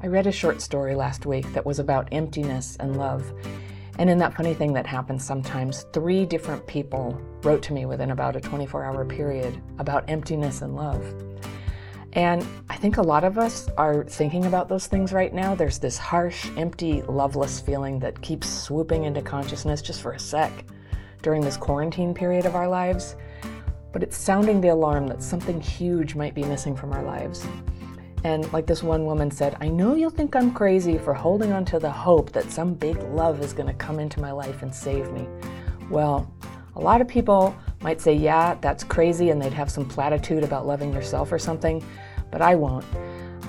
I read a short story last week that was about emptiness and love. And in that funny thing that happens sometimes, three different people wrote to me within about a 24 hour period about emptiness and love. And I think a lot of us are thinking about those things right now. There's this harsh, empty, loveless feeling that keeps swooping into consciousness just for a sec during this quarantine period of our lives. But it's sounding the alarm that something huge might be missing from our lives. And like this one woman said, I know you'll think I'm crazy for holding on to the hope that some big love is going to come into my life and save me. Well, a lot of people might say, yeah, that's crazy, and they'd have some platitude about loving yourself or something, but I won't.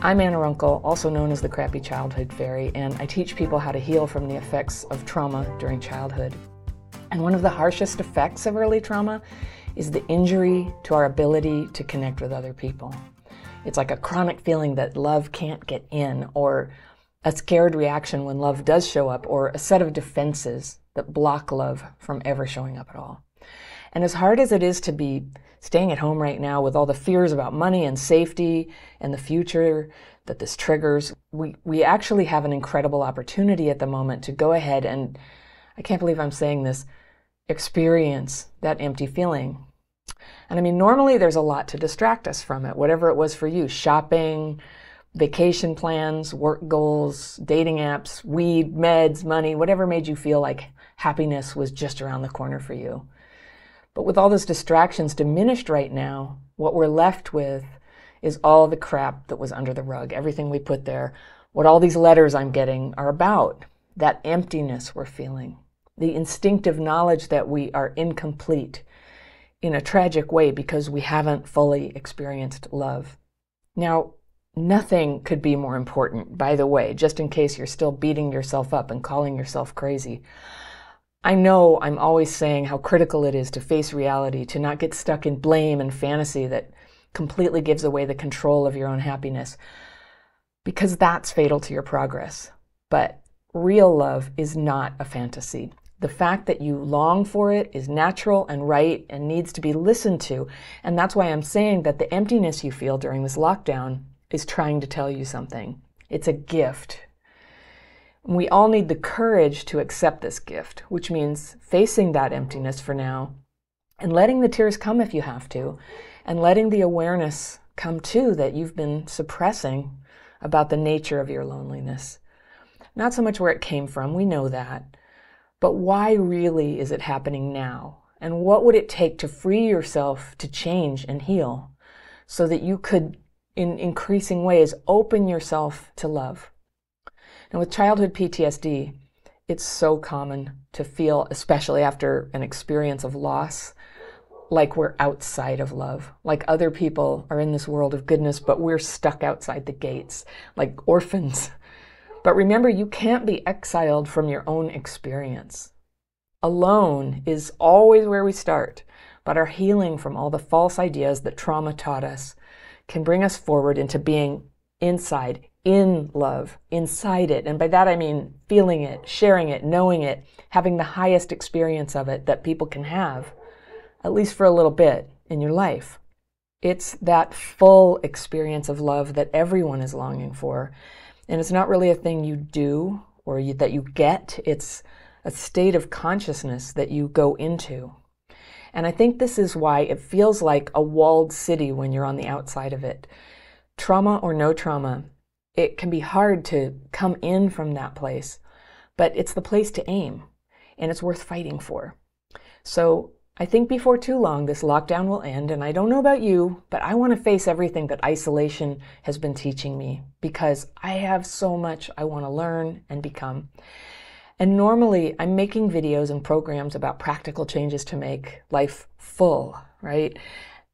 I'm Anna Runkle, also known as the Crappy Childhood Fairy, and I teach people how to heal from the effects of trauma during childhood. And one of the harshest effects of early trauma is the injury to our ability to connect with other people. It's like a chronic feeling that love can't get in, or a scared reaction when love does show up, or a set of defenses that block love from ever showing up at all. And as hard as it is to be staying at home right now with all the fears about money and safety and the future that this triggers, we, we actually have an incredible opportunity at the moment to go ahead and, I can't believe I'm saying this, experience that empty feeling and I mean, normally there's a lot to distract us from it, whatever it was for you shopping, vacation plans, work goals, dating apps, weed, meds, money, whatever made you feel like happiness was just around the corner for you. But with all those distractions diminished right now, what we're left with is all the crap that was under the rug, everything we put there, what all these letters I'm getting are about, that emptiness we're feeling, the instinctive knowledge that we are incomplete in a tragic way because we haven't fully experienced love. Now, nothing could be more important, by the way, just in case you're still beating yourself up and calling yourself crazy. I know I'm always saying how critical it is to face reality, to not get stuck in blame and fantasy that completely gives away the control of your own happiness, because that's fatal to your progress. But real love is not a fantasy. The fact that you long for it is natural and right and needs to be listened to. And that's why I'm saying that the emptiness you feel during this lockdown is trying to tell you something. It's a gift. We all need the courage to accept this gift, which means facing that emptiness for now and letting the tears come if you have to, and letting the awareness come too that you've been suppressing about the nature of your loneliness. Not so much where it came from, we know that, but why really is it happening now? And what would it take to free yourself to change and heal so that you could, in increasing ways, open yourself to love? Now, with childhood PTSD, it's so common to feel, especially after an experience of loss, like we're outside of love, like other people are in this world of goodness, but we're stuck outside the gates, like orphans but remember, you can't be exiled from your own experience. Alone is always where we start, but our healing from all the false ideas that trauma taught us can bring us forward into being inside, in love, inside it. And by that I mean feeling it, sharing it, knowing it, having the highest experience of it that people can have, at least for a little bit in your life. It's that full experience of love that everyone is longing for. And it's not really a thing you do or you, that you get, it's a state of consciousness that you go into. And I think this is why it feels like a walled city when you're on the outside of it. Trauma or no trauma, it can be hard to come in from that place, but it's the place to aim and it's worth fighting for. So I think before too long, this lockdown will end, and I don't know about you, but I want to face everything that isolation has been teaching me because I have so much I want to learn and become. And normally, I'm making videos and programs about practical changes to make life full, right?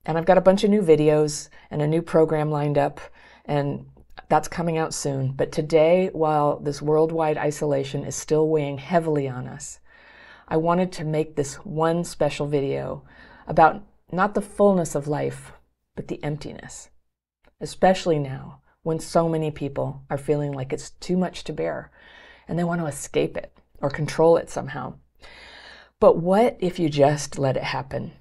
And I've got a bunch of new videos and a new program lined up, and that's coming out soon. But today, while this worldwide isolation is still weighing heavily on us, I wanted to make this one special video about not the fullness of life, but the emptiness, especially now when so many people are feeling like it's too much to bear and they want to escape it or control it somehow. But what if you just let it happen?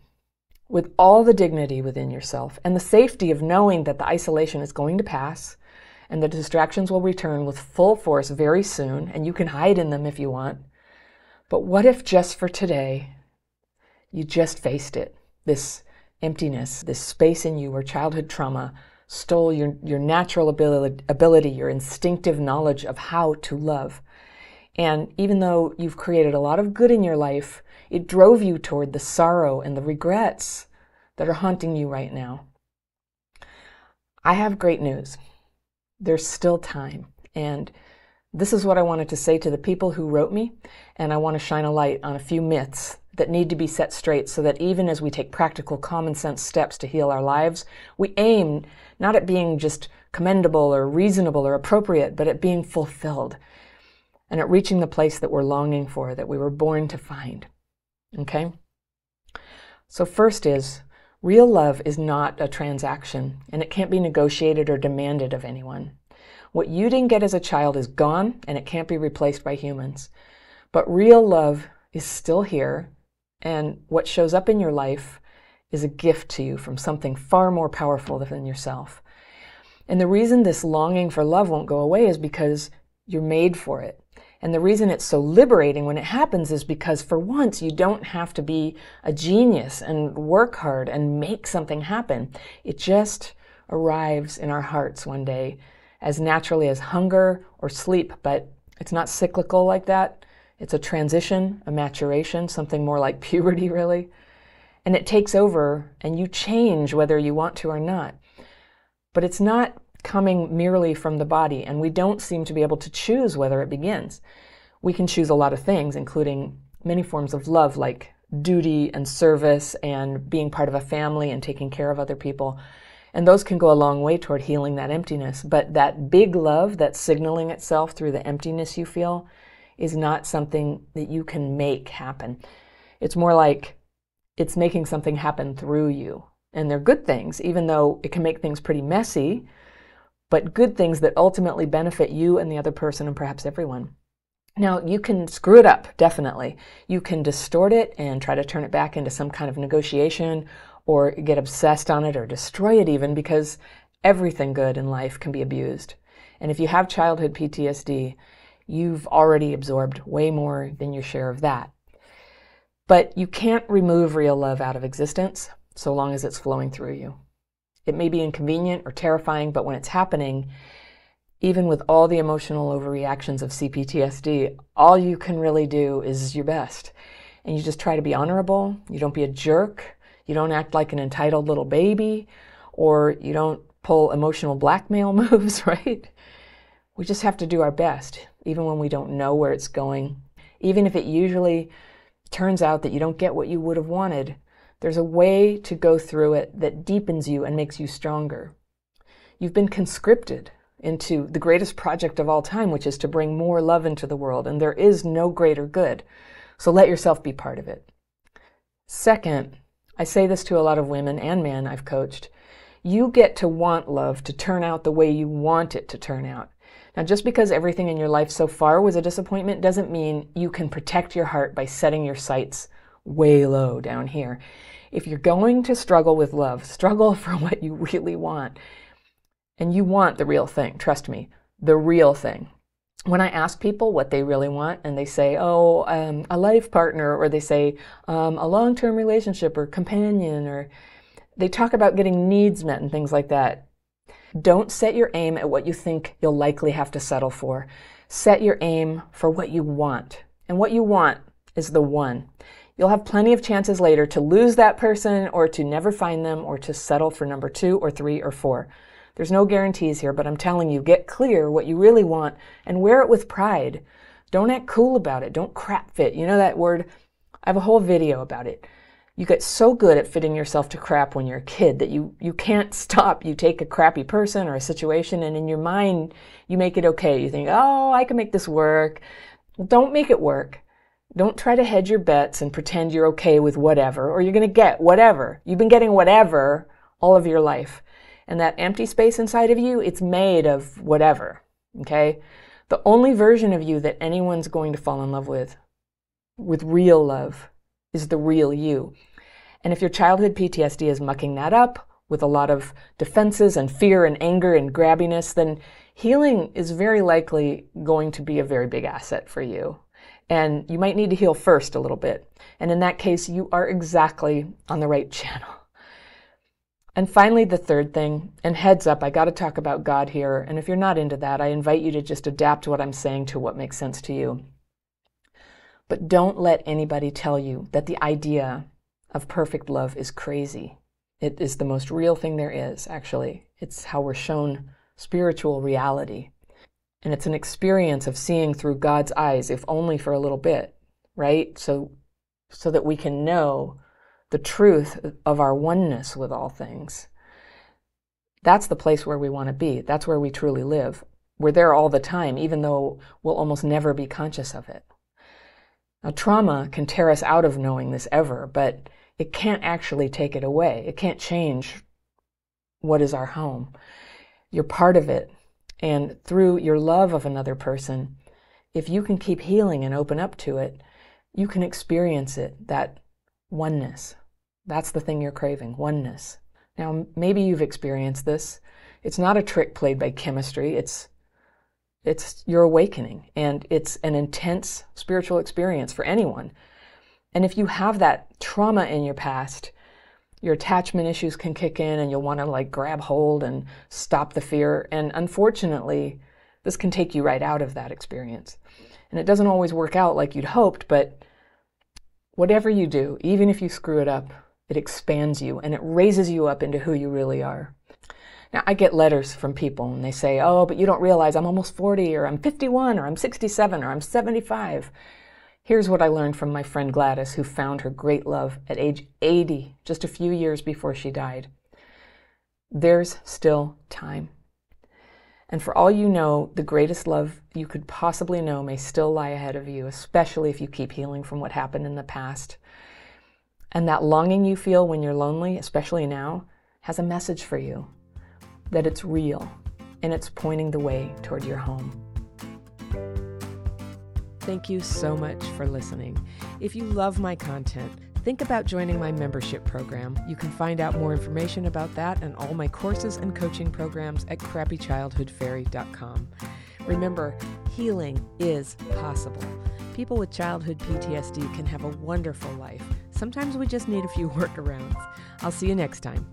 With all the dignity within yourself and the safety of knowing that the isolation is going to pass and the distractions will return with full force very soon, and you can hide in them if you want. But what if just for today, you just faced it? This emptiness, this space in you where childhood trauma stole your, your natural ability, ability, your instinctive knowledge of how to love. And even though you've created a lot of good in your life, it drove you toward the sorrow and the regrets that are haunting you right now. I have great news. There's still time. And this is what I wanted to say to the people who wrote me, and I want to shine a light on a few myths that need to be set straight so that even as we take practical common sense steps to heal our lives, we aim not at being just commendable or reasonable or appropriate, but at being fulfilled and at reaching the place that we're longing for, that we were born to find. Okay? So, first is real love is not a transaction, and it can't be negotiated or demanded of anyone. What you didn't get as a child is gone, and it can't be replaced by humans. But real love is still here, and what shows up in your life is a gift to you from something far more powerful than yourself. And the reason this longing for love won't go away is because you're made for it. And the reason it's so liberating when it happens is because for once you don't have to be a genius and work hard and make something happen. It just arrives in our hearts one day as naturally as hunger or sleep, but it's not cyclical like that. It's a transition, a maturation, something more like puberty, really. And it takes over, and you change whether you want to or not. But it's not coming merely from the body, and we don't seem to be able to choose whether it begins. We can choose a lot of things, including many forms of love, like duty and service and being part of a family and taking care of other people. And those can go a long way toward healing that emptiness. But that big love that's signaling itself through the emptiness you feel is not something that you can make happen. It's more like it's making something happen through you. And they're good things, even though it can make things pretty messy but good things that ultimately benefit you and the other person and perhaps everyone. Now, you can screw it up, definitely. You can distort it and try to turn it back into some kind of negotiation or get obsessed on it or destroy it even because everything good in life can be abused. And if you have childhood PTSD, you've already absorbed way more than your share of that. But you can't remove real love out of existence so long as it's flowing through you. It may be inconvenient or terrifying, but when it's happening, even with all the emotional overreactions of CPTSD, all you can really do is your best. And you just try to be honorable. You don't be a jerk. You don't act like an entitled little baby, or you don't pull emotional blackmail moves, right? We just have to do our best, even when we don't know where it's going. Even if it usually turns out that you don't get what you would have wanted, there's a way to go through it that deepens you and makes you stronger. You've been conscripted into the greatest project of all time, which is to bring more love into the world, and there is no greater good. So let yourself be part of it. Second, I say this to a lot of women and men I've coached. You get to want love to turn out the way you want it to turn out. Now, just because everything in your life so far was a disappointment doesn't mean you can protect your heart by setting your sights way low down here. If you're going to struggle with love, struggle for what you really want. And you want the real thing, trust me, the real thing. When I ask people what they really want, and they say, oh, um, a life partner, or they say um, a long term relationship or companion, or they talk about getting needs met and things like that. Don't set your aim at what you think you'll likely have to settle for. Set your aim for what you want. And what you want is the one. You'll have plenty of chances later to lose that person or to never find them or to settle for number two or three or four. There's no guarantees here, but I'm telling you, get clear what you really want and wear it with pride. Don't act cool about it. Don't crap fit. You know that word? I have a whole video about it. You get so good at fitting yourself to crap when you're a kid that you, you can't stop. You take a crappy person or a situation and in your mind, you make it okay. You think, oh, I can make this work. Don't make it work. Don't try to hedge your bets and pretend you're okay with whatever, or you're going to get whatever. You've been getting whatever all of your life. And that empty space inside of you, it's made of whatever. Okay? The only version of you that anyone's going to fall in love with, with real love, is the real you. And if your childhood PTSD is mucking that up with a lot of defenses and fear and anger and grabbiness, then healing is very likely going to be a very big asset for you. And you might need to heal first a little bit. And in that case, you are exactly on the right channel. And finally, the third thing, and heads up, I got to talk about God here. And if you're not into that, I invite you to just adapt what I'm saying to what makes sense to you. But don't let anybody tell you that the idea of perfect love is crazy. It is the most real thing there is, actually. It's how we're shown spiritual reality. And it's an experience of seeing through God's eyes, if only for a little bit, right? So, so that we can know the truth of our oneness with all things. That's the place where we want to be. That's where we truly live. We're there all the time, even though we'll almost never be conscious of it. Now, trauma can tear us out of knowing this ever, but it can't actually take it away. It can't change what is our home. You're part of it. And through your love of another person, if you can keep healing and open up to it, you can experience it, that oneness. That's the thing you're craving, oneness. Now, maybe you've experienced this. It's not a trick played by chemistry. It's it's your awakening and it's an intense spiritual experience for anyone. And if you have that trauma in your past, your attachment issues can kick in and you'll want to like grab hold and stop the fear. And unfortunately, this can take you right out of that experience. And it doesn't always work out like you'd hoped, but whatever you do, even if you screw it up, it expands you and it raises you up into who you really are. Now, I get letters from people and they say, Oh, but you don't realize I'm almost 40 or I'm 51 or I'm 67 or I'm 75. Here's what I learned from my friend Gladys, who found her great love at age 80, just a few years before she died. There's still time. And for all you know, the greatest love you could possibly know may still lie ahead of you, especially if you keep healing from what happened in the past. And that longing you feel when you're lonely, especially now, has a message for you that it's real and it's pointing the way toward your home. Thank you so much for listening. If you love my content, think about joining my membership program. You can find out more information about that and all my courses and coaching programs at crappychildhoodfairy.com. Remember, healing is possible. People with childhood PTSD can have a wonderful life. Sometimes we just need a few workarounds. I'll see you next time.